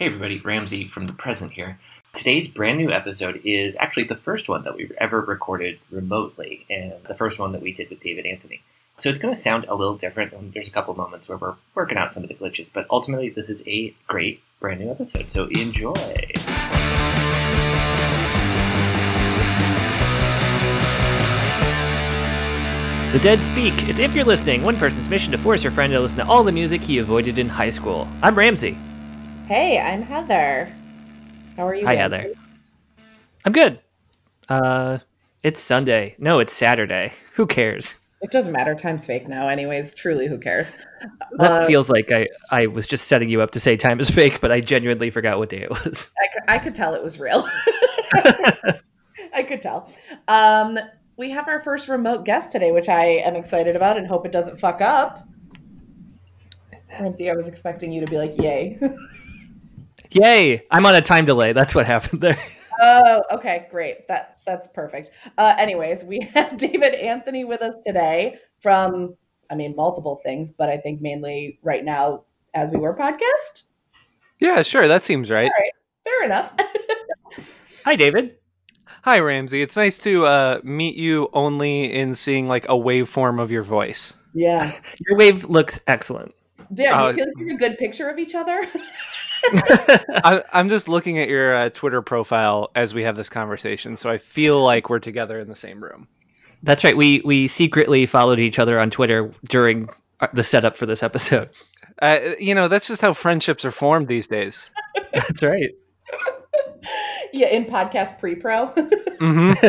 Hey everybody, Ramsey from the present here. Today's brand new episode is actually the first one that we've ever recorded remotely, and the first one that we did with David Anthony. So it's going to sound a little different, and there's a couple moments where we're working out some of the glitches, but ultimately this is a great brand new episode, so enjoy. The Dead Speak. It's if you're listening, one person's mission to force your friend to listen to all the music he avoided in high school. I'm Ramsey. Hey, I'm Heather. How are you? Hi, doing? Heather. I'm good. Uh, it's Sunday. No, it's Saturday. Who cares? It doesn't matter. Time's fake now, anyways. Truly, who cares? That Uh, feels like I, I was just setting you up to say time is fake, but I genuinely forgot what day it was. I could tell it was real. I could tell. Um, we have our first remote guest today, which I am excited about and hope it doesn't fuck up. Ramsey, I was expecting you to be like, "Yay!" Yay! I'm on a time delay. That's what happened there. oh, okay, great. That that's perfect. Uh, anyways, we have David Anthony with us today from, I mean, multiple things, but I think mainly right now, as we were podcast. Yeah, sure. That seems right. Fair enough. Hi, David. Hi, Ramsey. It's nice to uh, meet you only in seeing like a waveform of your voice. yeah. Your wave looks excellent. Damn, do Uh, you feel like you have a good picture of each other? I, I'm just looking at your uh, Twitter profile as we have this conversation, so I feel like we're together in the same room. That's right. We we secretly followed each other on Twitter during uh, the setup for this episode. Uh, you know, that's just how friendships are formed these days. That's right. yeah, in podcast pre-pro. hmm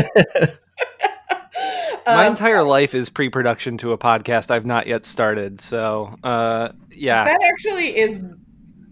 My Um, entire life is pre-production to a podcast I've not yet started. So, uh, yeah, that actually is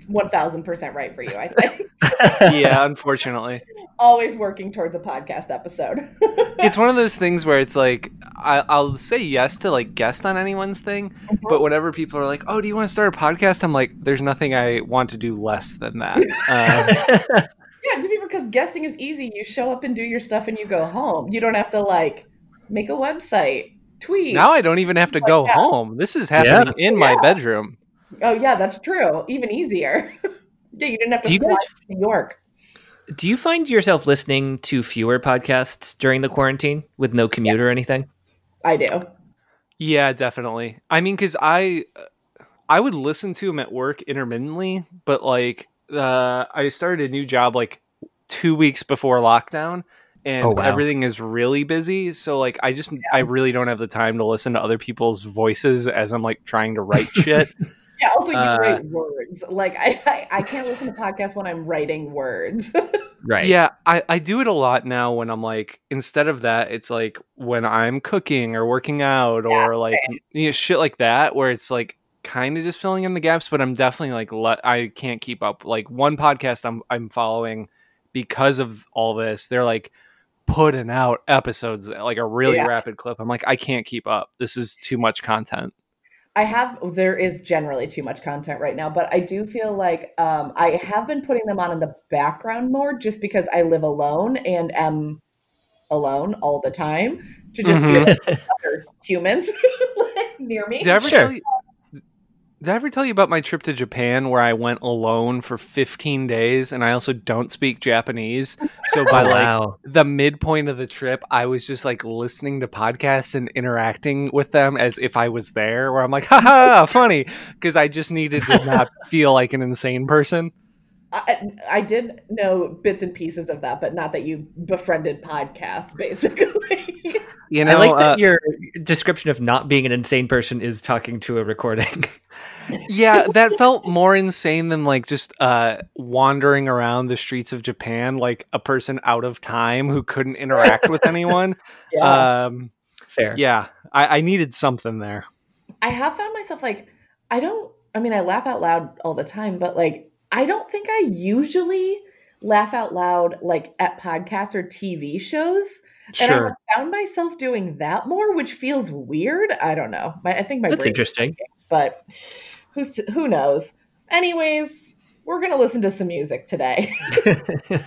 one thousand percent right for you. I think yeah. Unfortunately, always working towards a podcast episode. it's one of those things where it's like I, I'll say yes to like guest on anyone's thing, but whenever people are like, "Oh, do you want to start a podcast?" I'm like, "There's nothing I want to do less than that." Uh, yeah, to be because guesting is easy. You show up and do your stuff, and you go home. You don't have to like make a website, tweet. now I don't even have to go Yeah. home. This is happening in my Yeah. bedroom. Oh yeah, that's true. Even easier. yeah, you didn't have to Do you fly guys- to New York. Do you find yourself listening to fewer podcasts during the quarantine with no commute or anything? I do. Yeah, definitely. I mean, because I I would listen to them at work intermittently, but like uh, I started a new job like two weeks before lockdown, and Oh, wow. everything is really busy. So like, I just I really don't have the time to listen to other people's voices as I'm like trying to write shit. Yeah. Also, you Uh, write words. Like I, I, I can't listen to podcasts when I'm writing words. Right. Yeah, I, I do it a lot now when I'm like instead of that, it's like when I'm cooking or working out Yeah, or like you know, shit like that where it's like kind of just filling in the gaps, but I'm definitely like le- I can't keep up. Like one podcast I'm I'm following because of all this, they're like putting out episodes like a really Yeah. rapid clip. I'm like I can't keep up. This is too much content. I have there is generally too much content right now, but I do feel like um, I have been putting them on in the background more just because I live alone and am alone all the time to just Mhm. feel like other humans like, near me. Did I ever Sure. tell you? Did I ever tell you about my trip to Japan where I went alone for 15 days and I also don't speak Japanese? So by oh, like wow. the midpoint of the trip, I was just like listening to podcasts and interacting with them as if I was there. Where I'm like, haha, funny, because I just needed to not feel like an insane person. I, I did know bits and pieces of that, but not that you befriended podcasts, basically. You know, I like that uh, your description of not being an insane person is talking to a recording. yeah, that felt more insane than like just uh, wandering around the streets of Japan like a person out of time who couldn't interact with anyone. yeah. Um, Fair. yeah, I, I needed something there. I have found myself like I don't I mean I laugh out loud all the time, but like I don't think I usually laugh out loud like at podcasts or TV shows. And I Sure. have found myself doing that more, which feels weird. I don't know. My, I think my That's brain, interesting. but who's who knows? Anyways, we're gonna listen to some music today.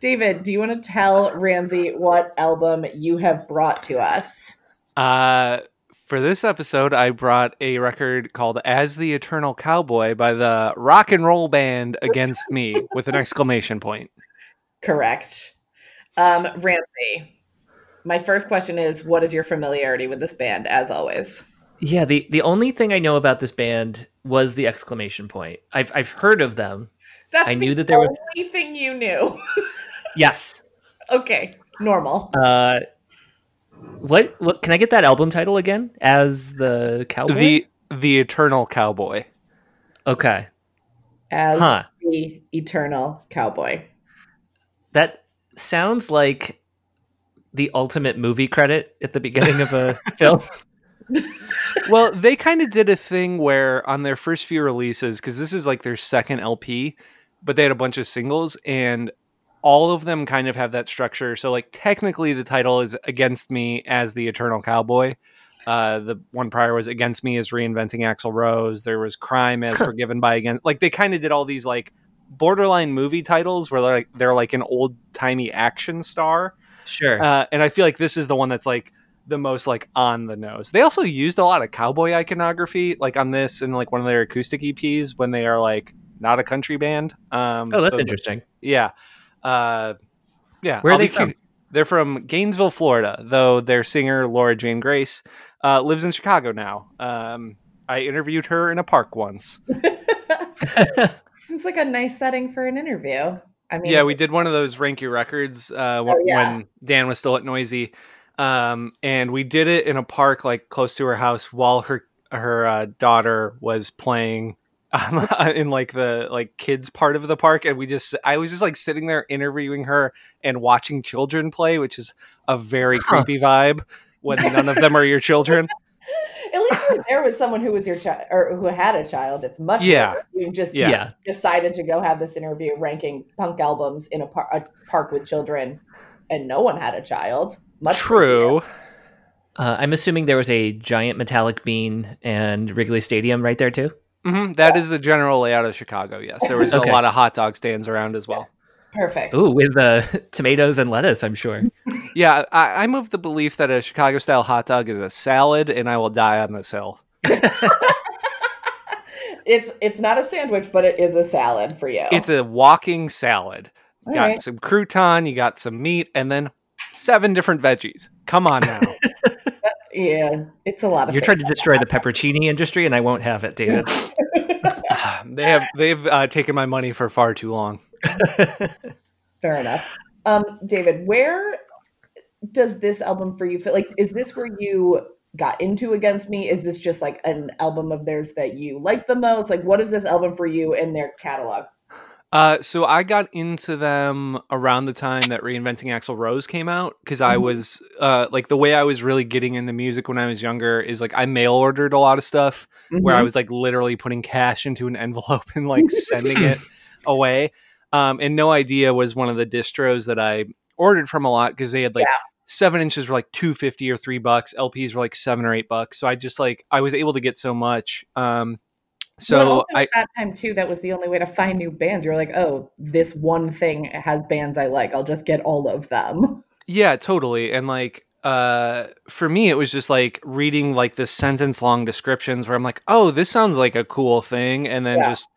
David, do you want to tell Ramsey what album you have brought to us? Uh, For this episode, I brought a record called As the Eternal Cowboy by the rock and roll band Against Me with an exclamation point. Correct. Um, Ramsey, my first question is what is your familiarity with this band, as always? Yeah, the, the only thing I know about this band was the exclamation point. I've, I've heard of them. That's I the knew that there was- only thing you knew. Yes. okay, normal. Uh, what what can I get that album title again? As the cowboy. The the Eternal Cowboy. okay. As Huh. the eternal cowboy. That sounds like the ultimate movie credit at the beginning of a film. well, they kind of did a thing where on their first few releases, because this is like their second LP, but they had a bunch of singles, and all of them kind of have that structure. So, like, technically, the title is Against Me as the Eternal Cowboy. Uh, the one prior was Against Me as Reinventing Axl Rose. There was Crime as Forgiven by Against. Like, they kind of did all these, like, borderline movie titles where they're like, they're like an old timey action star. Sure. Uh, and I feel like this is the one that's like the most like on the nose. They also used a lot of cowboy iconography, like on this and like one of their acoustic EPs when they are like not a country band. Um, oh, that's so- interesting. Yeah, uh, yeah. Where are I'll they be from? cu- They're from Gainesville, Florida. Though their singer Laura Jane Grace uh, lives in Chicago now. Um, I interviewed her in a park once. Seems like a nice setting for an interview. I mean, yeah, we did one of those rank your records uh, when, Oh, yeah. when Dan was still at Noisey, um, and we did it in a park like close to her house while her her uh, daughter was playing in like the like kids part of the park, and we just I was just like sitting there interviewing her and watching children play, which is a very Huh. creepy vibe when none of them are your children. At least you were there with someone who was your child or who had a child. It's much Yeah. better. You just Yeah. yeah. decided to go have this interview ranking punk albums in a, par- a park with children, and no one had a child. Much True. Uh, I'm assuming there was a giant metallic bean and Wrigley Stadium right there too. hmm that is the general layout of Chicago. Yes, there was Okay. a lot of hot dog stands around as well. Perfect. Ooh, with uh, tomatoes and lettuce, I'm sure. Yeah, I, I'm of the belief that a Chicago style hot dog is a salad, and I will die on this hill. It's it's not a sandwich, but it is a salad for you. It's a walking salad. All got right. some crouton, you got some meat, and then seven different veggies. Come on now. yeah, it's a lot of. You're trying to destroy the peppercini industry, and I won't have it, David. they have they've uh, taken my money for far too long. Fair enough. Um, David, where does this album for you fit? Like, is this where you got into Against Me? Is this just like an album of theirs that you like the most? Like, what is this album for you in their catalog? Uh, so I got into them around the time that Reinventing Axl Rose came out because I Mhm. was uh, like the way I was really getting into music when I was younger is like I mail ordered a lot of stuff where I Mhm. was like literally putting cash into an envelope and like sending it away. Um, and No Idea was one of the distros that I ordered from a lot because they had like Yeah. seven inches were like two fifty or three bucks. LPs were like seven or eight bucks. So I just like I was able to get so much. Um, so I at that time too, that was the only way to find new bands. You're like, oh, this one thing has bands I like. I'll just get all of them. Yeah, totally. And like uh for me it was just like reading like the sentence long descriptions where I'm like, "Oh, this sounds like a cool thing." And then Yeah. just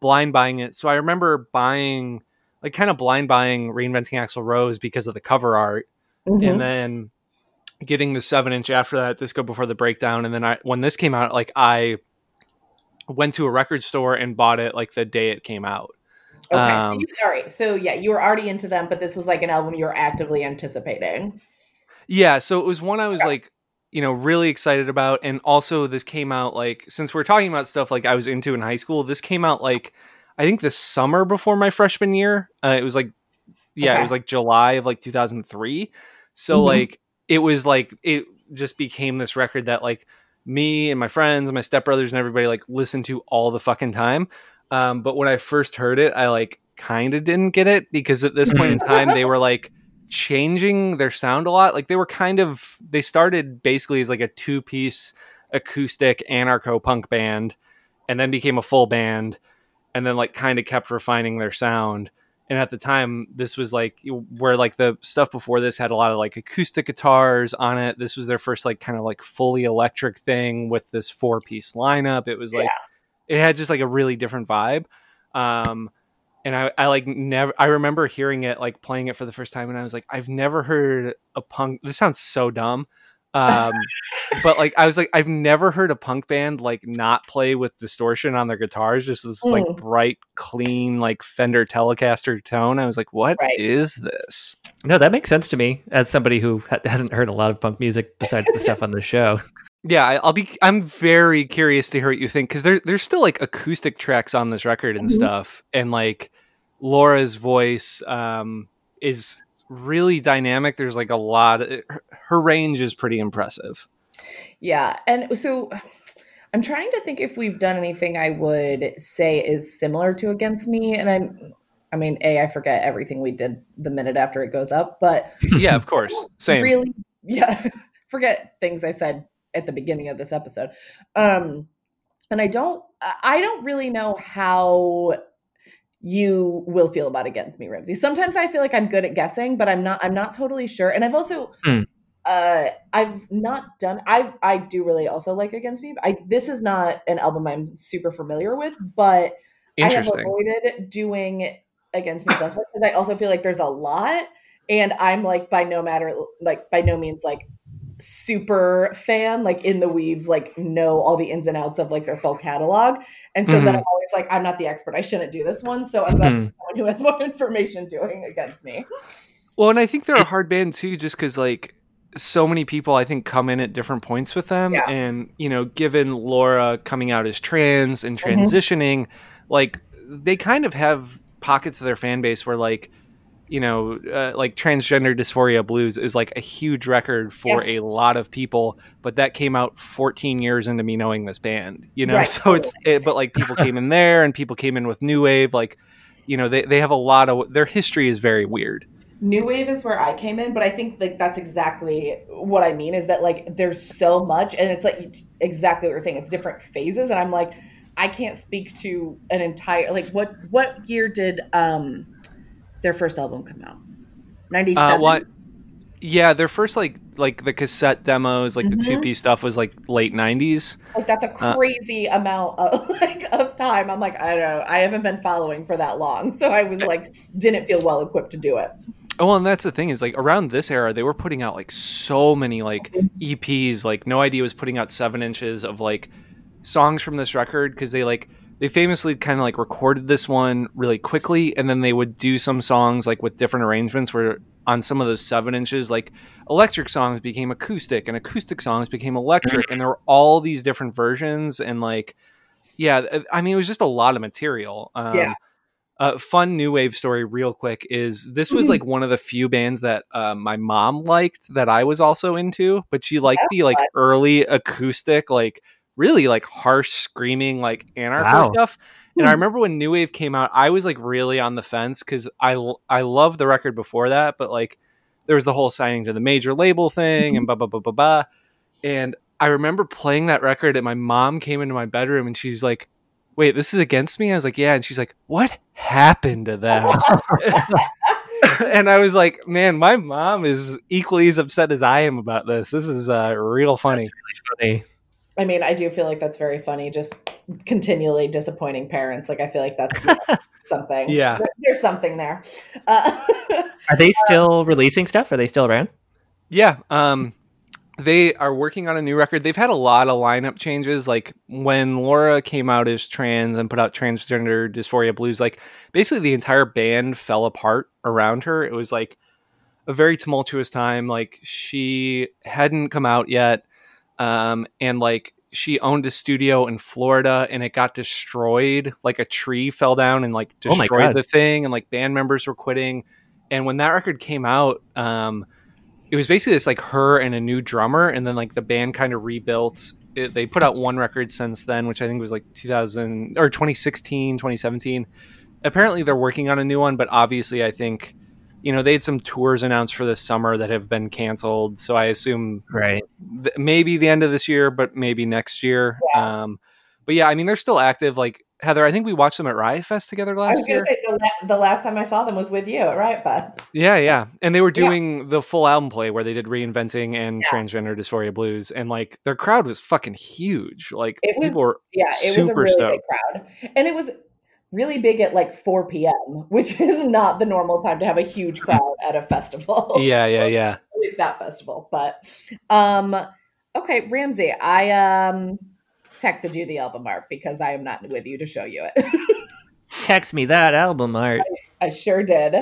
blind buying it. So I remember buying like kind of blind buying Reinventing Axl Rose because of the cover art Mhm. and then getting the 7 inch after that disco before the breakdown and then I when this came out like I went to a record store and bought it like the day it came out. Okay. Um, so you, all right. So yeah, you were already into them, but this was like an album you were actively anticipating. Yeah, so it was one I was like, you know, really excited about, and also this came out like since we're talking about stuff like I was into in high school. This came out like I think the summer before my freshman year. Uh, it was like, yeah, Okay. it was like July of like 2003. So Mhm. like it was like it just became this record that like me and my friends and my stepbrothers and everybody like listened to all the fucking time. Um, but when I first heard it, I like kind of didn't get it because at this point in time they were like changing their sound a lot. Like they were kind of they started basically as like a two piece acoustic anarcho punk band and then became a full band and then like kind of kept refining their sound. and at the time this was like where like the stuff before this had a lot of like acoustic guitars on it this was their first like kind of like fully electric thing with this four piece lineup it was like it had just like a really different vibe um and I, I like never i remember hearing it like playing it for the first time and i was like i've never heard a punk this sounds so dumb um but like i was like i've never heard a punk band like not play with distortion on their guitars just this like Mm. bright clean like fender telecaster tone i was like what is Right. this No, that makes sense to me as somebody who ha- hasn't heard a lot of punk music besides the stuff on the show. yeah I, i'll be i'm very curious to hear what you think because there, there's still like acoustic tracks on this record and Mhm. stuff and like laura's voice um is really dynamic there's like a lot of, her, her range is pretty impressive Yeah. And so I'm trying to think if we've done anything I would say is similar to Against Me. And I'm, I mean, A, I forget everything we did the minute after it goes up, but yeah of course same really, yeah, forget things I said at the beginning of this episode. Um, and I don't, I don't really know how you will feel about against me Ramsey. Sometimes I feel like I'm good at guessing, but I'm not I'm not totally sure. And I've also Hmm. uh I've not done I I do really also like against me. I this is not an album I'm super familiar with, but I have avoided doing against me because I also feel like there's a lot and I'm like by no matter like by no means like super fan like in the weeds like know all the ins and outs of like their full catalog and so then Mhm. i'm always like i'm not the expert i shouldn't do this one so i'm Mhm. someone who has more information doing against me Well, and I think they're a hard band too, just because like so many people I think come in at different points with them, Yeah. and you know, given Laura coming out as trans and Mhm. transitioning, like they kind of have pockets of their fan base where like you know, uh, like transgender dysphoria blues is like a huge record for a lot of people, but that came out 14 years into me knowing this band, you know, Right. so it's it, but like people came in there and people came in with new wave, like you know, they they have a lot of their history is very weird. new wave is where i came in but i think like that's exactly what i mean is that like there's so much and it's like exactly what you're saying it's different phases and i'm like i can't speak to an entire like what what year did um their first album come out 97 Uh, what? Yeah, their first like like the cassette demos, like the Mhm. two piece stuff was like late nineties. like that's a Uh, crazy amount of like of time i'm like i don't know i haven't been following for that long so i was like didn't feel well equipped to do it Oh, well, and that's the thing is like around this era, they were putting out like so many like EPs. Like No Idea was putting out seven inches of like songs from this record because they like they famously kind of like recorded this one really quickly, and then they would do some songs like with different arrangements where on some of those seven inches, like electric songs became acoustic and acoustic songs became electric, and there were all these different versions and like yeah, I mean it was just a lot of material. Um, Yeah. uh, fun new wave story, real quick, is this was Mhm. like one of the few bands that uh, my mom liked that I was also into, but she liked the like early acoustic, like really like harsh screaming, like anarcho Wow. stuff. And I Hmm. remember when new wave came out, I was like really on the fence because I I loved the record before that, but like there was the whole signing to the major label thing and blah blah blah blah blah. And I remember playing that record, and my mom came into my bedroom and she's like, "Wait, this is against me?" I was like, "Yeah," and she's like, "What happened to them?" and I was like, "Man, my mom is equally as upset as I am about this. This is uh, real funny." Funny. I mean, I do feel like that's very funny. Just continually disappointing parents. Like I feel like that's you know, something. Yeah. There- there's something there. Uh, Are they still releasing stuff? Are they still around? Yeah, um, they are working on a new record. They've had a lot of lineup changes. Like when Laura came out as trans and put out Transgender Dysphoria Blues, like basically the entire band fell apart around her. It was like a very tumultuous time. Like she hadn't come out yet, um, and like she owned a studio in Florida, and it got destroyed. Like a tree fell down and like Oh destroyed God. the thing, and like band members were quitting. And when that record came out, um, it was basically just like her and a new drummer and then like the band kind of rebuilt it, they put out one record since then which i think was like 2000 or 2016 2017 apparently they're working on a new one but obviously i think you know they had some tours announced for this summer that have been canceled so i assume Right. th- maybe the end of this year but maybe next year um but yeah i mean they're still active like Heather, I think we watched them at Riot Fest together I was last going year. say the, la- the last time I saw them was with you at Riot Fest. Yeah, yeah. And they were Yeah. doing the full album play where they did reinventing and Yeah. transgender dysphoria blues. And like their crowd was fucking huge. Like It was- people were Yeah, it was a Super really stoked. big crowd. And it was really big at like 4 p.m., which is not the normal time to have a huge crowd at a festival. Yeah, yeah, yeah. at least that festival. But um okay, Ramsey, I um texted you the album art because I am not with you to show you it. Text me that album art. I sure did.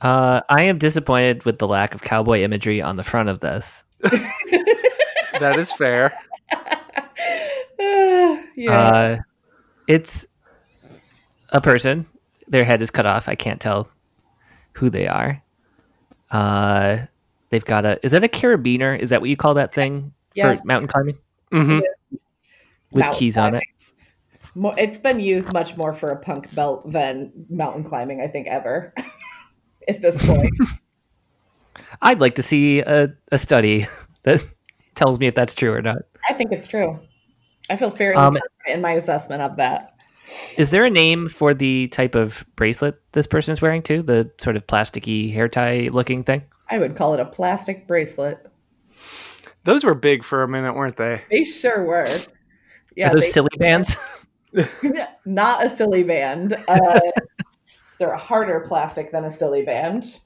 Uh, I am disappointed with the lack of cowboy imagery on the front of this. That is fair. yeah. Uh, it's a person. Their head is cut off. I can't tell who they are. Uh, they've got a. Is that a carabiner? Is that what you call that thing Yes. for mountain climbing hmm with Mountain keys on it? Mo- it's been used much more for a punk belt than mountain climbing, I think, ever at this point. I'd like to see a, a study that tells me if that's true or not. I think it's true. I feel fairly Um, confident in my assessment of that. Is there a name for the type of bracelet this person is wearing too? The sort of plasticky hair tie looking thing? I would call it a plastic bracelet. Those were big for a minute, weren't they? They sure were. Yeah, Are those they- silly bands? not a silly band. Uh, they're a harder plastic than a silly band.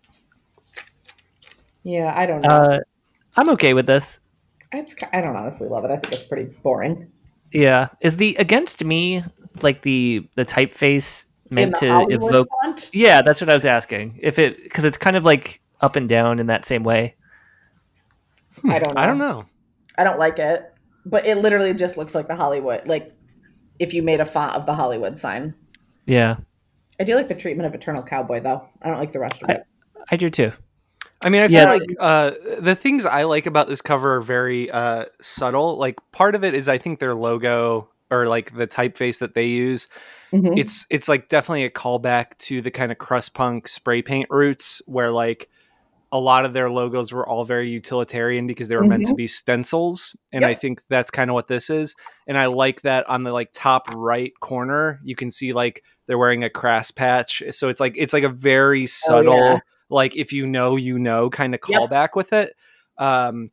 Yeah, I don't know. Uh, I'm okay with this. it's, I don't honestly love it. I think it's pretty boring. Yeah. Is the against me like the the typeface meant the to Hollywood evoke? font, Yeah, that's what I was asking. If it because it's kind of like up and down in that same way. Hmm. I don't know. I don't know. I don't like it, but it literally just looks like the Hollywood. Like if you made a font of the Hollywood sign. Yeah, I do like the treatment of Eternal Cowboy, though. I don't like the rest of it. I do too. I mean, I feel Yeah. like uh, the things I like about this cover are very uh, subtle. Like part of it is I think their logo or like the typeface that they use. Mhm. It's it's like definitely a callback to the kind of crust punk spray paint roots where like a lot of their logos were all very utilitarian because they were meant to be stencils and i think that's kind of what this is and i like that on the like top right corner you can see like they're wearing a crass patch so it's like it's like a very subtle yeah. Like if you know you know kind of Yep. callback with it um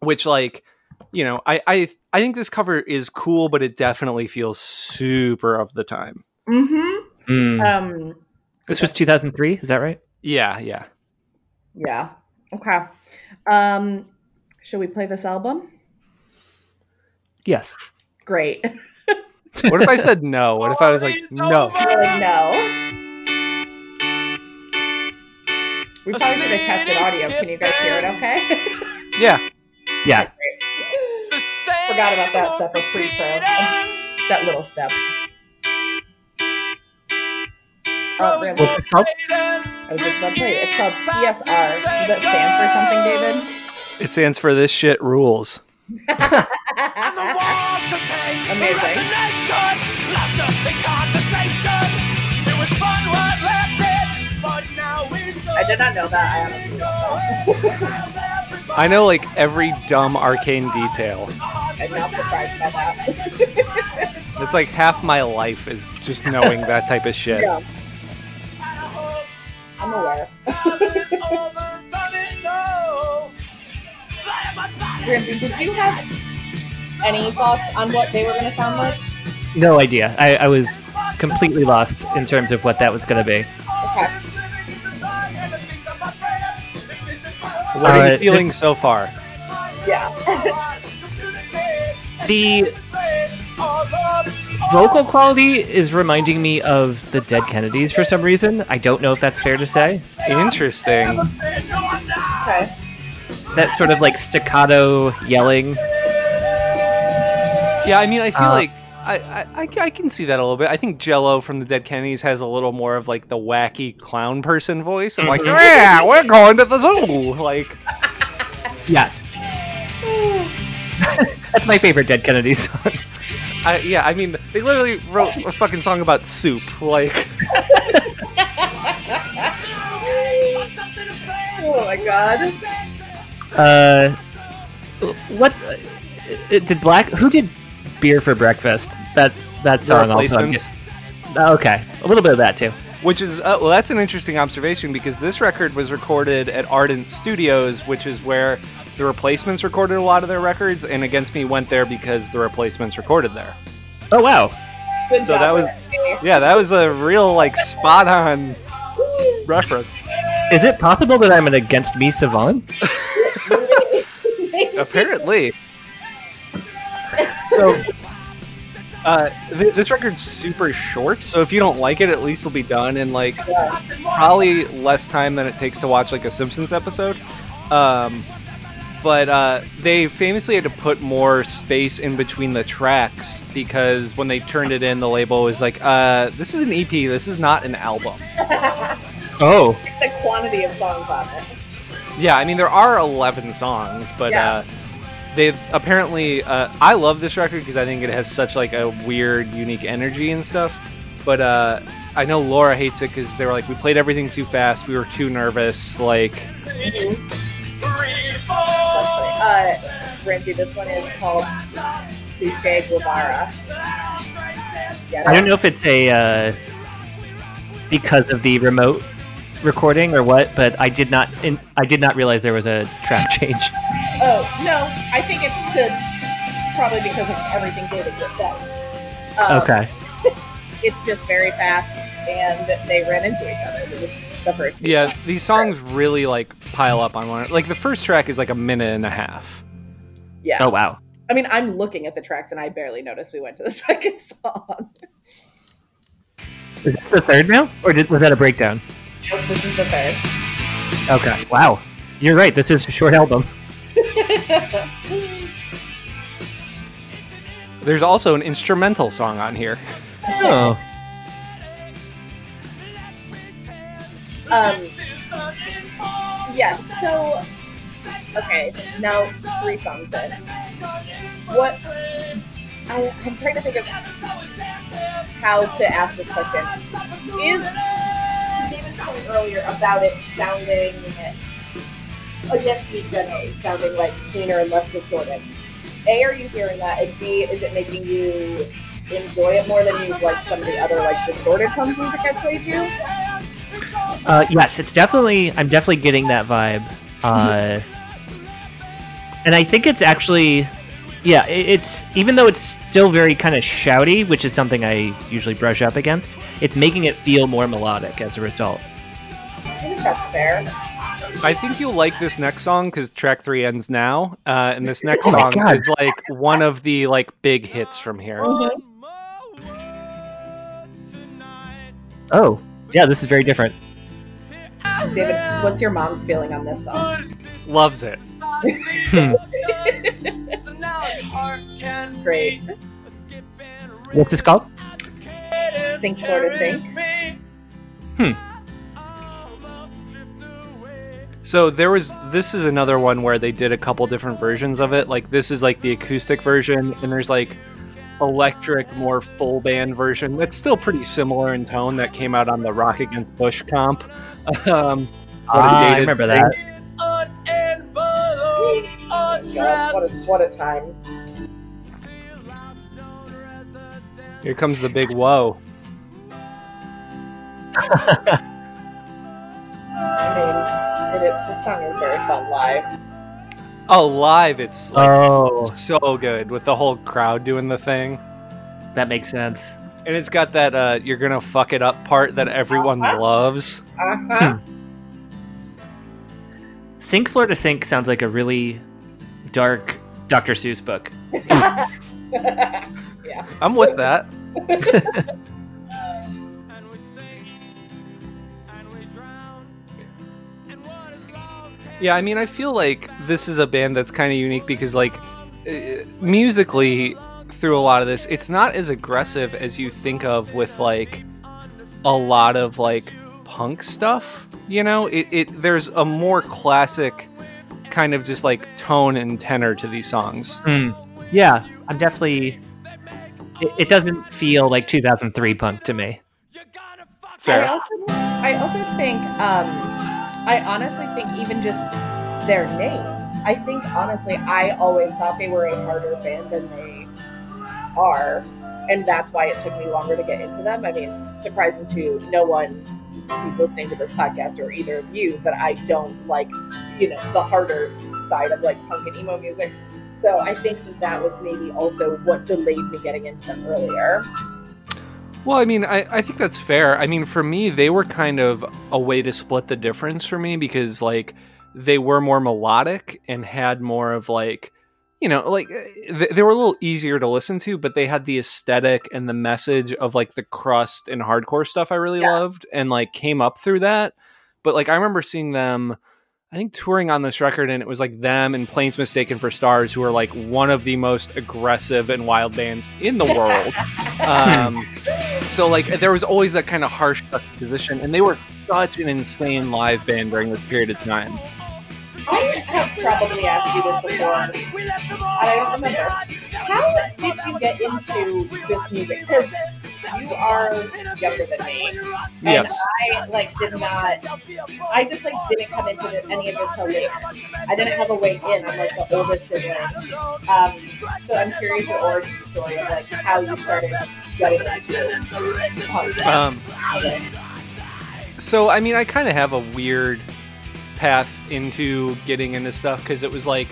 which like you know I, I i think this cover is cool but it definitely feels super of the time Mm-hmm. Mm. Um, this was 2003. Is that right? yeah yeah yeah. Okay. Um, should we play this album? Yes. Great. what if i said no what if i was like no like, no. We probably did a tested audio. Can you guys hear it okay? yeah Yeah. Forgot about that step of pre-pro. That little step. Oh, Ramsey, What's this called? I was just about to say, it's called TSR. Does that stand for something, David? it stands for this shit rules Amazing. I did not know that. I honestly don't know. i know like every dumb arcane detail I'm not surprised by that. it's like half my life is just knowing that type of shit Yeah. I'm aware. Ramsey, did you have any thoughts on what they were going to sound like? No idea. I, I was completely lost in terms of what that was going to be. Okay. What are you feeling so far Yeah. The vocal quality is reminding me of the Dead Kennedys for some reason. I don't know if that's fair to say. interesting okay. That sort of like staccato yelling. Yeah, I mean, I feel Uh, like I, I, I I can see that a little bit. I think Jello from the Dead Kennedys has a little more of like the wacky clown person voice. I'm like, Mhm. yeah, we're going to the zoo. Like, Yes. That's my favorite Dead Kennedys song. I, yeah, I mean, they literally wrote a fucking song about soup. Like, Oh my god. Uh, what uh, did Black? Who did Beer for Breakfast? that that song also. I'm replacements. get- okay, a little bit of that too. Which is uh, well, that's an interesting observation because this record was recorded at Ardent Studios, which is where the Replacements recorded a lot of their records, and Against Me went there because the Replacements recorded there. Oh wow, Good So job. that was- Randy. Yeah, that was a real like spot on reference. is it possible that I'm an against me savant? Apparently. So, uh, th- this record's super short, so if you don't like it, at least we'll be done in like probably less time than it takes to watch like a Simpsons episode. Um, but uh, they famously had to put more space in between the tracks because when they turned it in, the label was like, uh, "This is an EP. This is not an album." Oh, the quantity of songs on it. Yeah, I mean there are 11 songs, but Yeah. uh, they apparently uh, I love this record because I think it has such like a weird, unique energy and stuff. But uh, I know Laura hates it because they were like, we played everything too fast, we were too nervous. Like, That's funny. Uh, Ramsey, this one is called Cliche Guevara. Get I don't know if it's a uh, because of the remote recording or what, but I did not. In, I did not realize there was a track change. Oh no, I think it's to probably because of everything David just said. Um, Okay. It's just very fast, and they ran into each other. This is the first. yeah, songs. these songs really like pile up on one. Like the first track is like a minute and a half. Yeah. Oh wow. I mean, I'm looking at the tracks, and I barely noticed we went to the second song. Is this the third now, or did, was that a breakdown? Nope, this is the third. Okay. Wow. You're right. This is a short album. There's also an instrumental song on here. Oh. Um. Yeah. So. Okay. Now three songs in. What? I, I'm trying to think of how to ask this question. Is to David's point earlier about it sounding against me generally sounding like cleaner and less distorted. A, are you hearing that? And B, is it making you enjoy it more than you like some of the other like distorted punk music I played you? Uh, yes, it's definitely. I'm definitely getting that vibe. Uh, and I think it's actually, yeah, it's even though it's still very kind of shouty, which is something I usually brush up against. It's making it feel more melodic as a result. I think that's fair. I think you'll like this next song because track three ends now, uh, and this next Oh song God. is like one of the like big hits from here. Oh, yeah, this is very different. David, what's your mom's feeling on this song? Loves it. Great. What's this called? Sink floor to sink. So there was this is another one where they did a couple different versions of it. Like this is like the acoustic version, and there's like electric, more full band version that's still pretty similar in tone that came out on the Rock Against Bush comp. Um, Ah, I remember thing. that. God, what a what a time. Here comes the big whoa. song is very fun live. Oh, live, it's like Oh, so good with the whole crowd doing the thing. that makes sense. And it's got that uh, you're gonna fuck it up part that everyone Uh-huh. loves. Uh-huh. Sink, Florida, Sink sounds like a really dark Dr. Seuss book. I'm with that. Yeah, I mean, I feel like this is a band that's kind of unique because, like, uh, musically, through a lot of this, it's not as aggressive as you think of with like a lot of like punk stuff. You know, it, it there's a more classic kind of just like tone and tenor to these songs. Hmm. Yeah, I'm definitely. It, it doesn't feel like 2003 punk to me. I Fair. also, I also think, um, I honestly think even just their name. I think honestly, I always thought they were a harder band than they are. and that's why it took me longer to get into them. I mean, surprising to no one who's listening to this podcast or either of you, but I don't like, you know, the harder side of like punk and emo music. So I think that that was maybe also what delayed me getting into them earlier. Well, I mean, I, I think that's fair. I mean, for me, they were kind of a way to split the difference for me because, like, they were more melodic and had more of, like, you know, like, eh, they, they were a little easier to listen to, but they had the aesthetic and the message of, like, the crust and hardcore stuff I really Yeah. loved and, like, came up through that. But, like, I remember seeing them. I think touring on this record, and it was like them and Planes Mistaken for Stars, who are like one of the most aggressive and wild bands in the world. um, so like there was always that kind of harsh position, and they were such an insane live band during this period of time. I have probably asked you this before, and I don't remember. How did you get into this music? Because you are younger than me. And Yes. I like did not. I just like didn't come into this, any of this till later. I didn't have a way in. I'm like the oldest sibling. Um, so I'm curious your origin story of like how you started getting into punk. Um, so I mean, I kind of have a weird path into getting into stuff because it was like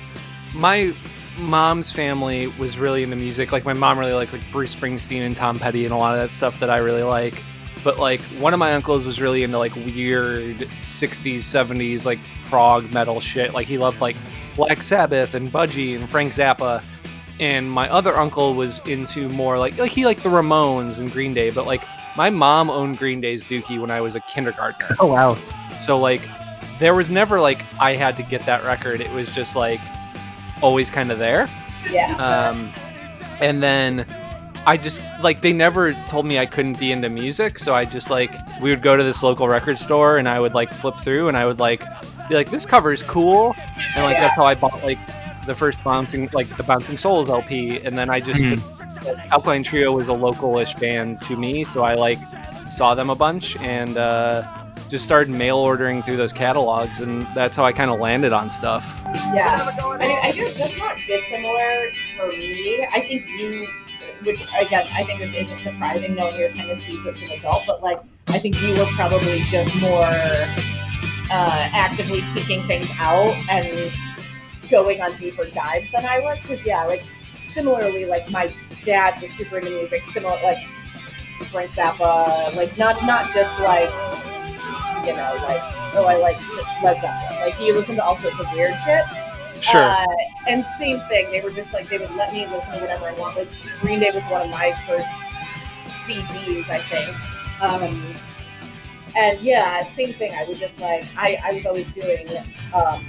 my mom's family was really into music. Like my mom really liked like Bruce Springsteen and Tom Petty and a lot of that stuff that I really like. But like one of my uncles was really into like weird 60s, 70s like prog metal shit. Like he loved like Black Sabbath and Budgie and Frank Zappa. And my other uncle was into more like like he liked the Ramones and Green Day, but like my mom owned Green Day's Dookie when I was a kindergartner. Oh wow. So like there was never like I had to get that record. It was just like always kind of there. Yeah. Um and then I just like they never told me I couldn't be into music, so I just like we would go to this local record store and I would like flip through and I would like be like this cover is cool and like that's how I bought like the first bouncing like the Bouncing Souls LP and then I just Alkaline Trio was a localish band to me, so I like saw them a bunch and uh, just started mail ordering through those catalogs, and that's how I kind of landed on stuff. Yeah. I mean, I guess that's not dissimilar for me. I think you, which again, I think this isn't surprising knowing your tendencies as an adult, but like, I think you were probably just more uh, actively seeking things out and going on deeper dives than I was. Because, yeah, like, similarly, like, my dad was super into music, similar, like, Frank Zappa, like, not, not just like, you know, like, oh, I like Led Zeppelin. Like, he listened to all sorts of weird shit. Sure. Uh, and same thing, they were just like they would let me listen to whatever I want. Like Green Day was one of my first CDs, I think. Um, and yeah, same thing. I would just like I, I was always doing um,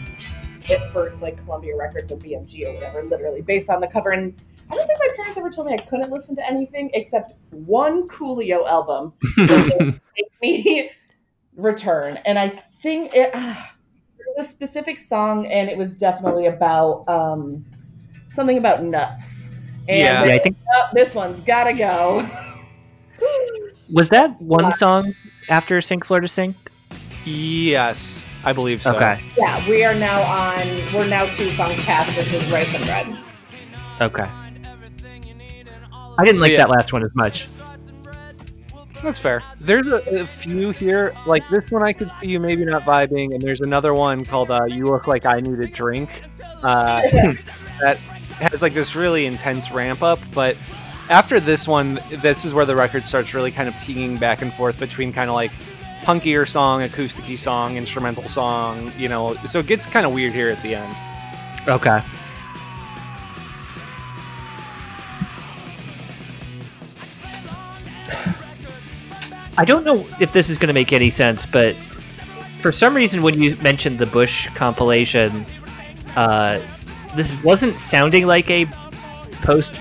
at first like Columbia Records or BMG or whatever, literally based on the cover. And I don't think my parents ever told me I couldn't listen to anything except one Coolio album that they make me return. And I think it. ah, was a specific song, and it was definitely about um, something about nuts. And Yeah. Yeah, I think oh, this one's gotta go. was that one song after Sink, Florida, Sink? yes, I believe so. Okay. yeah, we are now on. We're now two songs past. This is Rice and Bread. Okay. I didn't like Yeah. that last one as much. That's fair. There's a, a few here, like this one I could see you maybe not vibing, and there's another one called uh, "You Look Like I Need a Drink." Uh, that has like this really intense ramp up, but after this one, this is where the record starts really kind of peeing back and forth between kind of like punkier song, acousticy song, instrumental song, you know. So it gets kind of weird here at the end. Okay. I don't know if this is going to make any sense, but for some reason, when you mentioned the Bush compilation, uh, this wasn't sounding like a post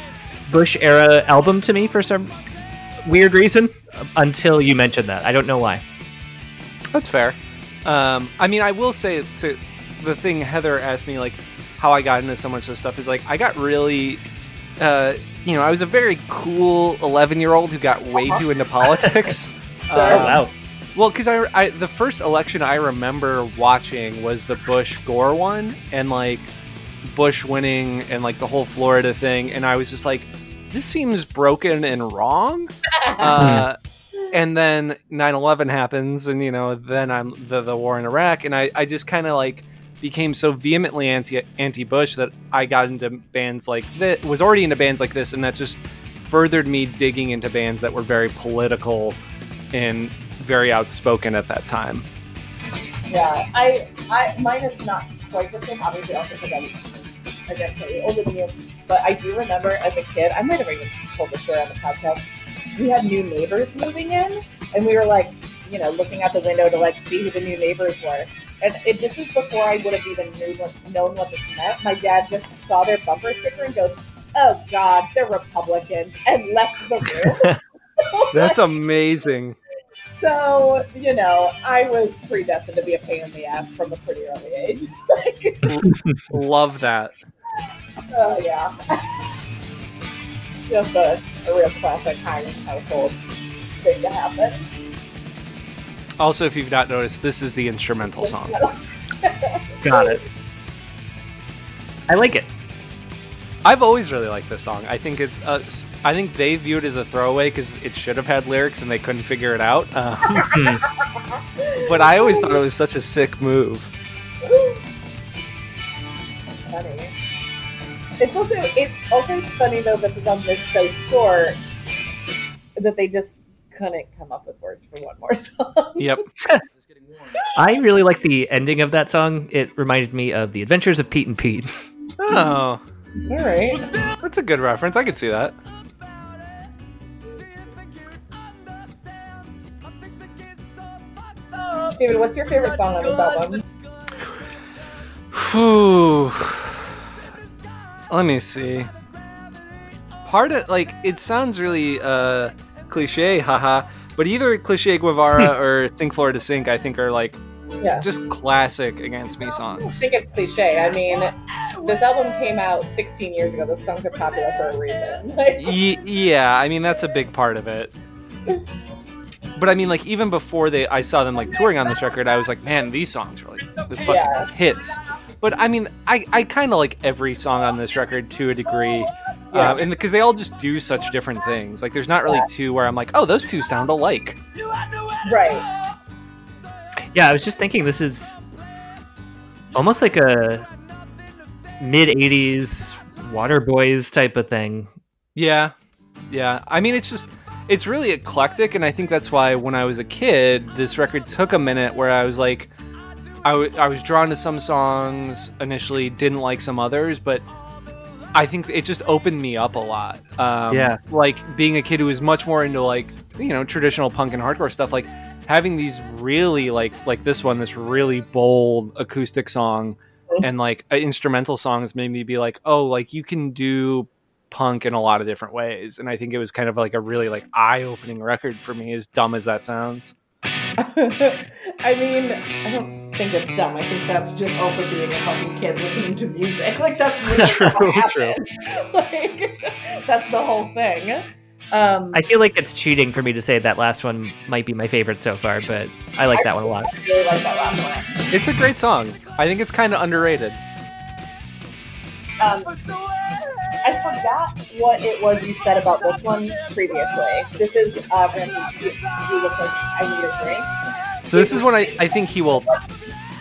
Bush era album to me for some weird reason until you mentioned that. I don't know why. That's fair. Um, I mean, I will say to the thing Heather asked me, like how I got into so much of this stuff is like I got really, uh, you know, I was a very cool 11 year old who got way too into politics. Oh wow. Well, because I, I the first election I remember watching was the Bush Gore one, and like Bush winning and like the whole Florida thing, and I was just like, this seems broken and wrong. Uh, and then 9-11 happens and you know then i'm the, the war in iraq and i, I just kind of like became so vehemently anti anti bush that i got into bands like that was already into bands like this and that just furthered me digging into bands that were very political and very outspoken at that time Yeah, I, I, mine is not quite the same, obviously, also because I'm, again, slightly older than you. But I do remember as a kid, I might have even told the story on the podcast. We had new neighbors moving in, and we were like, you know, looking out the window to like see who the new neighbors were. And it, this is before I would have even knew what, known what this meant. My dad just saw their bumper sticker and goes, "Oh God, they're Republicans," and left the room. that's amazing So, you know, I was predestined to be a pain in the ass from a pretty early age. like, love that oh, yeah. Just a, a real classic Heinz household thing to happen. also if you've not noticed this is the instrumental song Got it. I like it. I've always really liked this song. I think it's. Uh, s- I think they view it as a throwaway because it should have had lyrics and they couldn't figure it out. Uh, but I always thought it was such a sick move. That's funny. It's also it's also funny though that the song is so short that they just couldn't come up with words for one more song. Yep. I really like the ending of that song. It reminded me of The Adventures of Pete and Pete. Oh, All right. that's a good reference. I could see that. David, what's your favorite song on this album? Whew. Let me see. Part of like it sounds really uh cliche, haha. But either cliche Guevara or Sink Florida Sink, I think are like Yeah. just classic Against Me songs. I think it's cliche. I mean, this album came out 16 years ago. Those songs are popular for a reason. Like, Y- yeah, I mean that's a big part of it. But I mean, like even before they, I saw them like touring on this record, I was like, man, these songs are like the fucking Yeah. hits. But I mean, I, I kind of like every song on this record to a degree, Yeah. um, and because they all just do such different things. Like, there's not really Yeah. two where I'm like, oh, those two sound alike. right. Yeah, I was just thinking this is almost like a mid 80s Waterboys type of thing. Yeah, yeah. I mean, it's just it's really eclectic, and I think that's why when I was a kid, this record took a minute where I was like, I, w- I was drawn to some songs initially, didn't like some others, but I think it just opened me up a lot. Um, Yeah. like being a kid who was much more into like you know traditional punk and hardcore stuff, like having these really like like this one, this really bold acoustic song. Mm-hmm. And like instrumental songs made me be like, oh, like you can do punk in a lot of different ways and i think it was kind of like a really like eye-opening record for me as dumb as that sounds I mean, I don't think it's dumb. I think that's just also being a fucking kid listening to music. Like that's really True, true. Like that's the whole thing. Um, I feel like it's cheating for me to say that last one might be my favorite so far, but I like that one a lot. I really like that last one. Actually. it's a great song i think it's kind of underrated Um, I forgot what it was you said about this one previously. This is uh, Ramsey, you, you look like I need a drink. so this is what i, I think he will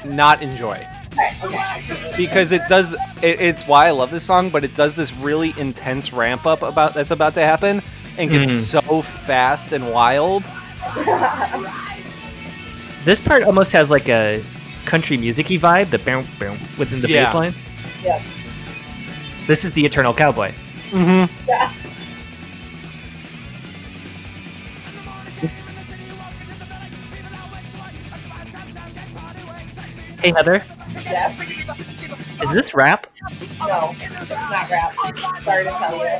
not enjoy Okay, okay. because it does it, it's why i love this song but it does this really intense ramp up about that's about to happen and gets so fast and wild This part almost has like a country music-y vibe, the boom boom within the Yeah. bass line. Yeah. This is the Eternal Cowboy. mm-hmm. Yeah. Hey Heather, Yes. Is this rap? No, it's not rap. Sorry to tell you.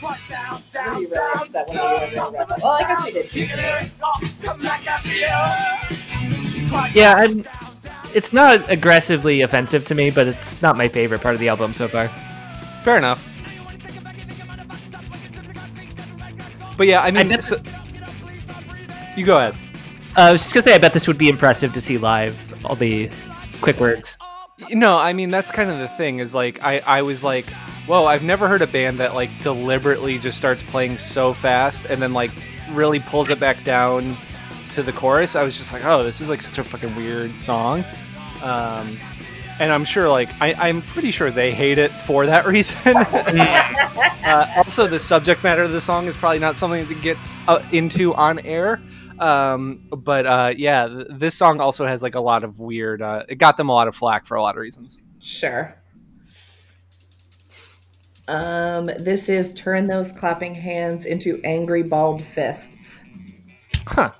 Really upset when you were doing rap. Well, I guess you did. Yeah, I'm. It's not aggressively offensive to me, but it's not my favorite part of the album so far. fair enough but yeah i mean bet- so- you go ahead Uh, I was just gonna say, I bet this would be impressive to see live. All the quick words. No, I mean that's kind of the thing. Is like I I was like, whoa, I've never heard a band that like deliberately just starts playing so fast and then like really pulls it back down to the chorus. I was just like, oh, this is like such a fucking weird song. Um, and I'm sure, like, I, I'm pretty sure they hate it for that reason. uh, also, the subject matter of the song is probably not something to get uh, into on air. Um, but uh, yeah, th- this song also has like a lot of weird. Uh, it got them a lot of flack for a lot of reasons. Sure. Um, this is turn those clapping hands into angry balled fists. Huh.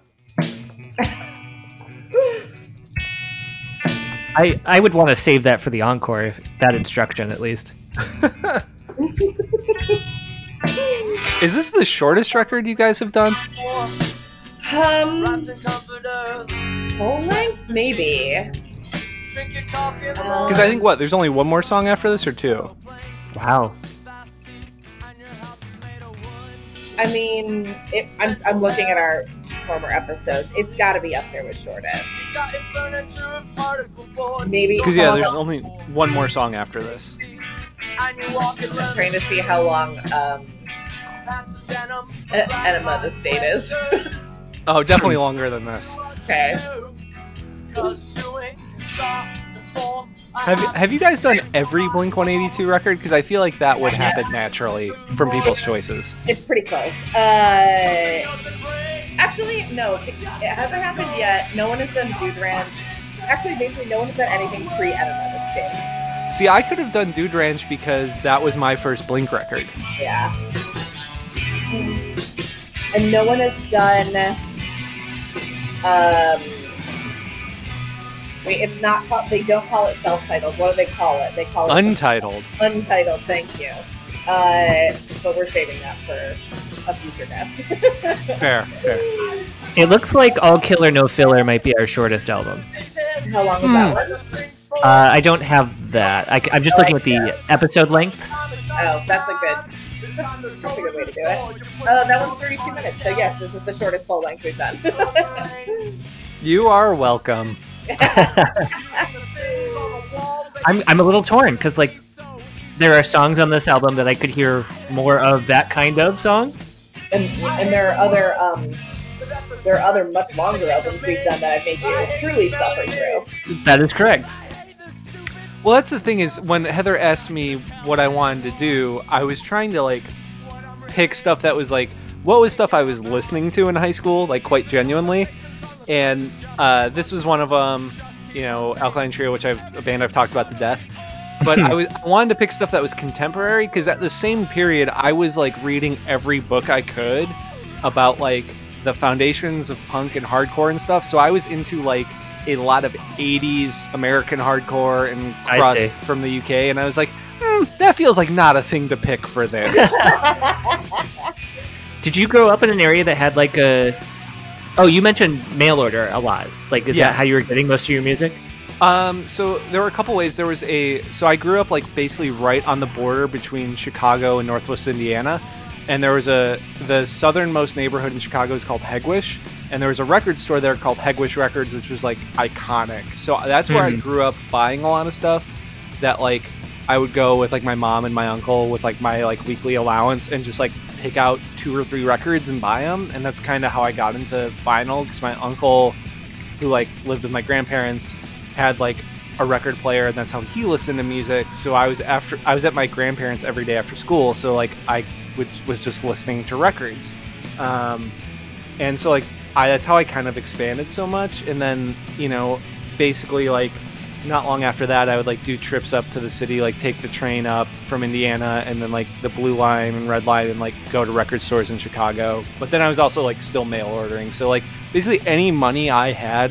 I I would want to save that for the encore, that instruction at least. Is this the shortest record you guys have done? Um, full length, maybe. Because I think what there's only one more song after this or two. Wow. I mean, it, I'm, I'm looking at our former episodes. It's got to be up there with shortest. Maybe. Because yeah, there's only one more song after this. I'm trying to see how long um, Enema the State is. Oh, definitely longer than this. okay. Have Have you guys done every Blink 182 record? Because I feel like that would happen naturally from people's choices. It's pretty close. Uh, actually, no, it hasn't happened yet. No one has done Dude Ranch. Actually, basically, no one has done anything pre Enema. See, I could have done Dude Ranch because that was my first Blink record. Yeah. And no one has done. Um, wait, it's not called. They don't call it self-titled. What do they call it? They call it Untitled. untitled. Thank you. Uh, but we're saving that for a future guest. Fair, fair. It looks like All Killer No Filler might be our shortest album. How long was that one? Uh, I don't have that. I, am just looking at the episode lengths. Oh, that's a good. That's a good way to do it. Oh, that one's 32 minutes. So yes, this is the shortest full length we've done. You are welcome. I'm I'm a little torn because like there are songs on this album that I could hear more of that kind of song. and and there are other um, there are other much longer albums we've done that I've made you truly suffer through. That is correct. Well, that's the thing is when Heather asked me what I wanted to do, I was trying to like pick stuff that was like what was stuff I was listening to in high school, like quite genuinely. And uh, this was one of them. You know, Alkaline Trio, which I've a band I've talked about to death. But I was I wanted to pick stuff that was contemporary because at the same period I was like reading every book I could about like the foundations of punk and hardcore and stuff. So I was into like a lot of 80s American hardcore and crust from the UK, and I was like, "Hmm, that feels like not a thing to pick for this. Did you grow up in an area that had like a? Oh, you mentioned mail order a lot. Like, is Yeah. that how you were getting most of your music? Um, so there were a couple ways. There was a so I grew up like basically right on the border between Chicago and Northwest Indiana, and there was a the southernmost neighborhood in Chicago is called Hegewisch, and there was a record store there called Hegewisch Records, which was like iconic. So that's where I Mhm. grew up buying a lot of stuff that like I would go with like my mom and my uncle with like my like weekly allowance and just like pick out two or three records and buy them, and that's kind of how I got into vinyl because my uncle, who like lived with my grandparents had like a record player and that's how he listened to music so i was after i was at my grandparents every day after school so like i would, was just listening to records um, and so like I, that's how i kind of expanded so much and then you know basically like not long after that i would like do trips up to the city like take the train up from indiana and then like the blue line and red line and like go to record stores in chicago but then i was also like still mail ordering so like basically any money i had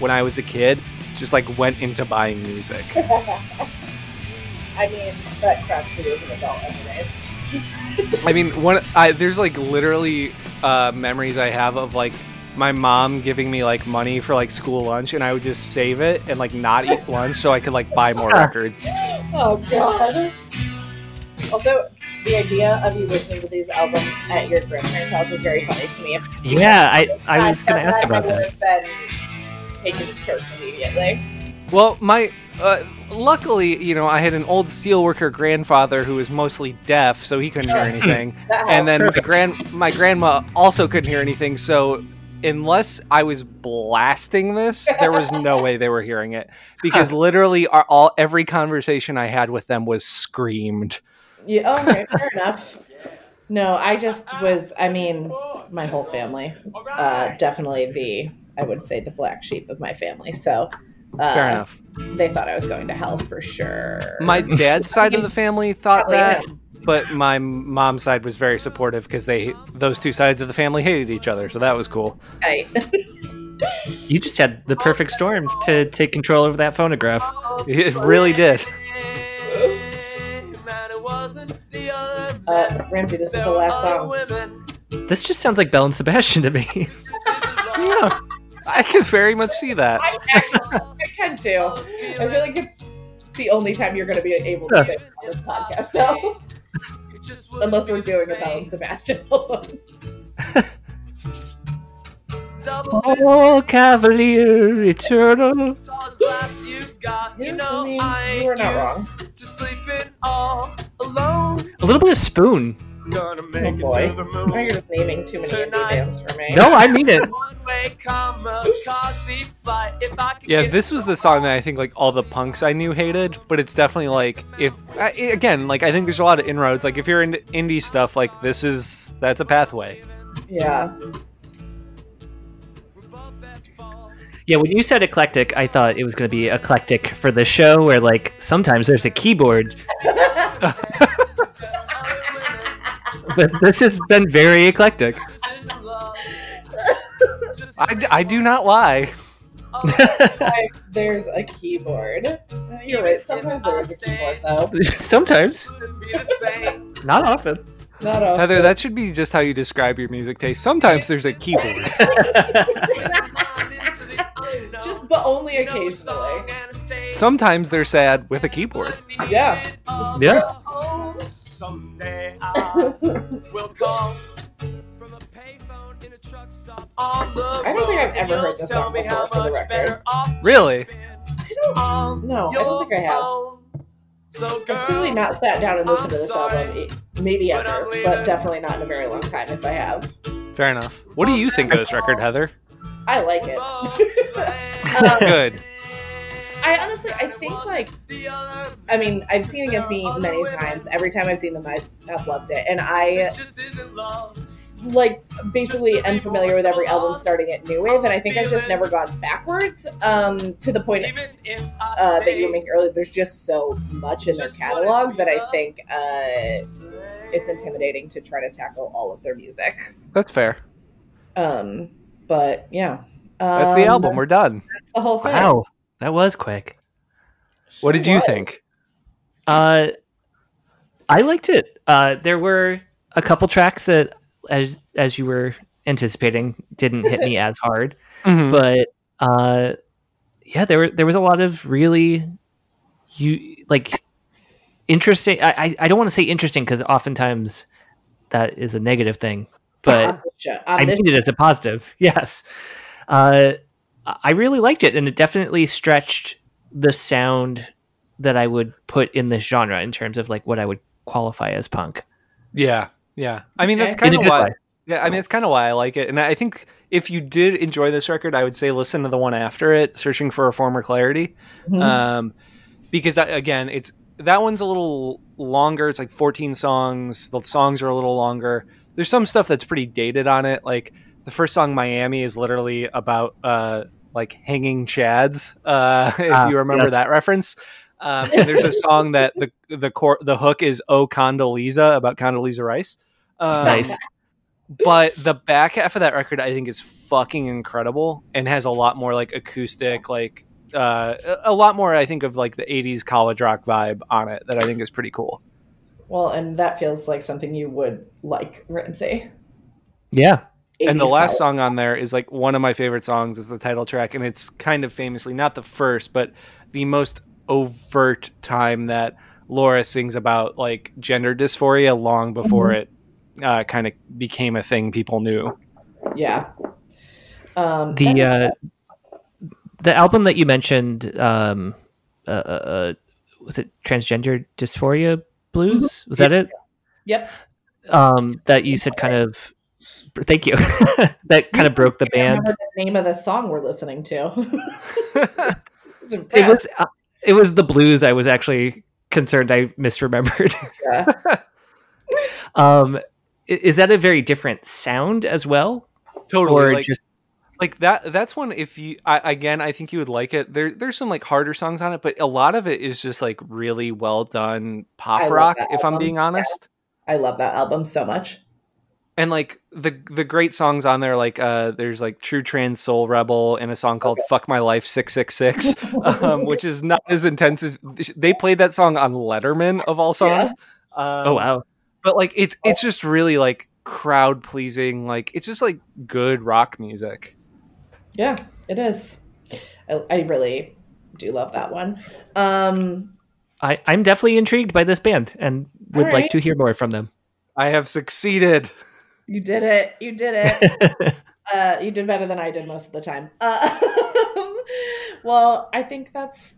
when i was a kid just like went into buying music. I mean, that crap food is an adult anyways. I mean, one I there's like literally uh, memories I have of like my mom giving me like money for like school lunch, and I would just save it and like not eat lunch so I could like buy more records. Oh god. Also, the idea of you listening to these albums at your grandparents' house is very funny to me. Yeah, I I was I'd gonna ask about I would that. have been taken to church immediately. Well, my uh, luckily, you know, I had an old steelworker grandfather who was mostly deaf, so he couldn't hear anything. And then my grand my grandma also couldn't hear anything. So unless I was blasting this, there was no way they were hearing it because literally our, all every conversation I had with them was screamed. Yeah, okay, fair enough. No, I just was. I mean, my whole family, uh, definitely the. I would say the black sheep of my family. So, uh, Fair enough. They thought I was going to hell for sure. My dad's side of the family thought Probably that, him. but my mom's side was very supportive because they those two sides of the family hated each other, so that was cool. Right. You just had the perfect storm to take control over that phonograph. It really did. Uh, Ramsey, this is the last song. This just sounds like Belle and Sebastian to me. Yeah, I can very much see that. I actually I can too. I feel like it's the only time you're going to be able to Yeah. say on this podcast, though. Unless we're doing a Belle and Sebastian. oh, Cavalier Eternal. you know, you were not wrong. A little bit of spoon. Oh boy. Now you're just naming too many indie bands for me. No, I mean it. Yeah, this was the song that I think like all the punks I knew hated, but it's definitely like if I- again, like I think there's a lot of inroads. Like if you're into indie stuff, like this is that's a pathway. Yeah. Yeah, when you said eclectic, I thought it was going to be eclectic for the show, where like sometimes there's a keyboard, but this has been very eclectic. I, I do not lie. Like, there's a keyboard. You're right. Sometimes there is a keyboard, though. sometimes, not often. Not often. Heather, that should be just how you describe your music taste. Sometimes there's a keyboard. Just, but only occasionally. Sometimes they're sad with a keyboard. Yeah. Yeah. Someday I will call from a payphone in a truck stop on the I don't think I've ever heard this song before, for the record. Really? No, I don't think I have. So I've clearly not sat down and listened to this album, e- maybe ever, but definitely not in a very long time if I have. Fair enough. What do you think of this record, Heather? I like it. Um, Good. I honestly, I think like, I mean, I've seen Against Me many times. Every time I've seen them, I've, I've loved it, and I like basically am familiar with every album starting at new wave, and I think I've just never gone backwards. Um, to the point uh, that you were making earlier, there's just so much in their catalog that I think uh, it's intimidating to try to tackle all of their music. That's fair. Um, but yeah, That's the Um, album. We're done. that's the whole thing. Wow, that was quick. What did you was. think? Uh, I liked it. Uh, there were a couple tracks that, as as you were anticipating, didn't hit me as hard. Mhm. But uh, yeah, there were there was a lot of really you like interesting. I I, I don't want to say interesting because oftentimes that is a negative thing, but On this show- on I this mean it as a positive. Yes. Uh, I really liked it, and it definitely stretched the sound that I would put in this genre in terms of like what I would qualify as punk. Yeah, yeah. I mean, that's kind of why. way. Yeah, I mean, it's kind of why I like it. And I think if you did enjoy this record, I would say listen to the one after it, "Searching for a Former Clarity," Mhm. um, because that, again, it's that one's a little longer. It's like 14 songs. The songs are a little longer. There's some stuff that's pretty dated on it. Like the first song, "Miami," is literally about uh, like hanging chads. Uh, if Ah, you remember yes. that reference. Um, and there's a song that the the core the hook is "Oh Condoleezza" about Condoleezza Rice. Um, Nice. but the back half of that record I think is fucking incredible and has a lot more like acoustic like uh, a lot more I think of like the 80s college rock vibe on it that I think is pretty cool. well, and that feels like something you would like, Ramsey. Yeah. And the last song on there is like one of my favorite songs is the title track and it's kind of famously not the first but the most overt time that Laura sings about like gender dysphoria long before it uh, kind of became a thing people knew. Yeah. Um, The uh, the album that you mentioned um, uh, uh, was it transgender dysphoria blues? Was that it? Yep. Um, that you said kind of. Thank you. that kind of broke the band. the name of the song we're listening to. was It was uh, it was the blues. I was actually concerned I misremembered. Yeah. um, is that a very different sound as well, Totally. or like, just like that that's one if you I, again i think you would like it there there's some like harder songs on it but a lot of it is just like really well done pop love rock that if i'm being honest I love that album so much. And like the the great songs on there like uh there's like true trans soul rebel and a song called fuck my life 666 um which is not as intense as they played that song on letterman of all songs. Um, oh wow, but like it's it's just really like crowd pleasing like it's just like good rock music. Yeah, it is. I, I really do love that one. Um, I I'm definitely intrigued by this band and would All like to hear more from them. i have succeeded you did it. You did it. uh, you did better than I did most of the time. Uh, well, I think that's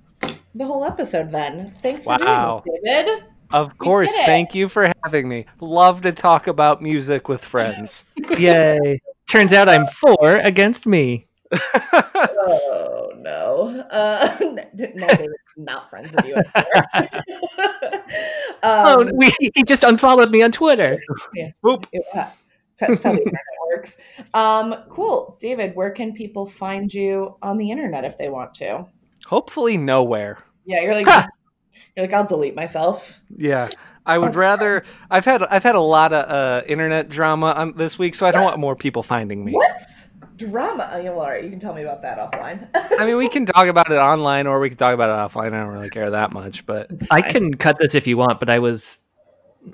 the whole episode then. Thanks for Wow. doing this, David. Of course. Thank you for having me. Love to talk about music with friends. Yay! Turns out I'm four against me. Oh no. Uh, David's not friends with you. oh, um, we, he just unfollowed me on Twitter. Boop. Yeah, that's how the internet works. Um, cool, David. Where can people find you on the internet if they want to? Hopefully nowhere. Yeah, you're like, Ha! you're like, I'll delete myself. Yeah. I would rather I've had I've had a lot of uh, internet drama on this week, so I don't want more people finding me. What drama? Oh, yeah, well, all right, you can tell me about that offline. I mean, we can talk about it online or we can talk about it offline. I don't really care that much, but I can cut this if you want, but I was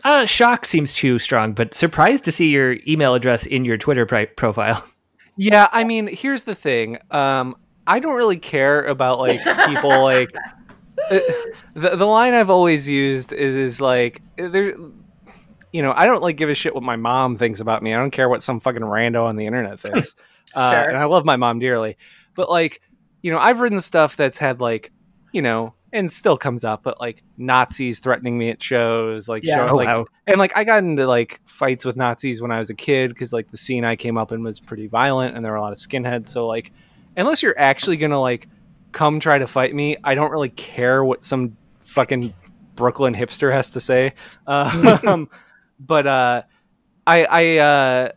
uh, shock seems too strong, but surprised to see your email address in your Twitter pri- profile. Yeah, I mean, here's the thing. Um, I don't really care about like people like uh, the the line I've always used is is like there. You know, I don't like give a shit what my mom thinks about me. I don't care what some fucking rando on the internet thinks. uh, Sure. and I love my mom dearly, but like, you know, I've written stuff that's had like, you know, and still comes up, but like Nazis threatening me at shows, like, Yeah. show, Oh, like wow. and like I got into like fights with Nazis when I was a kid because like the scene I came up in was pretty violent and there were a lot of skinheads. So like, unless you're actually gonna like come try to fight me, I don't really care what some fucking Brooklyn hipster has to say. Um, but uh, I I uh,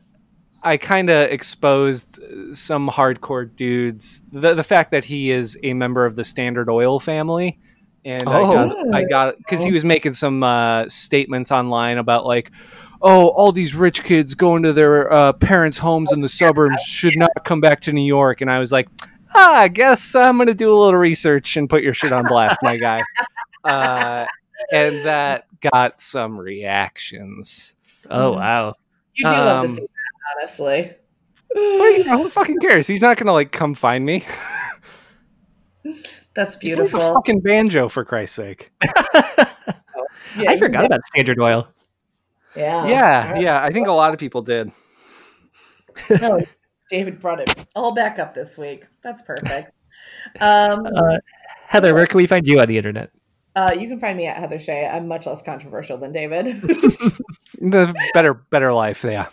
I kind of exposed some hardcore dudes. The the fact that he is a member of the Standard Oil family. And I Oh. got, I got, because he was making some uh, statements online about like, oh, all these rich kids going to their uh, parents' homes in the suburbs should not come back to New York. And I was like, ah, I guess I'm going to do a little research and put your shit on blast, my guy. Uh, and that got some reactions. Oh wow. You do love to Um, see that, honestly. But you know, who fucking cares? He's not going to like come find me. That's beautiful. a fucking banjo for Christ's sake. Yeah, I forgot about Standard Oil. Yeah, yeah, yeah. I think a lot of people did. No, David brought it all back up this week. That's perfect. Um, Uh, Heather, where can we find you on the internet? uh, you can find me at Heather Shea. I'm much less controversial than David. The better, better life. Yeah.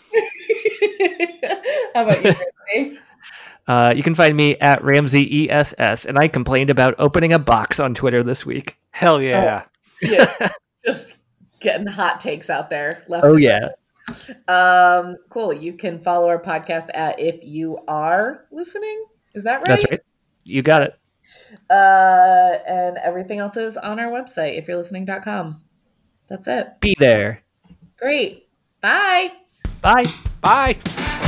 How about you? Ramsey? Uh, you can find me at Ramsey ESS, and I complained about opening a box on Twitter this week. Hell yeah. yeah, just getting hot takes out there. Left Oh yeah, Um, cool. You can follow our podcast at if you are listening. Is that right? that's right. You got it. Uh, and everything else is on our website, if you're listening.com. That's it. Be there. Great. Bye. Bye. Bye.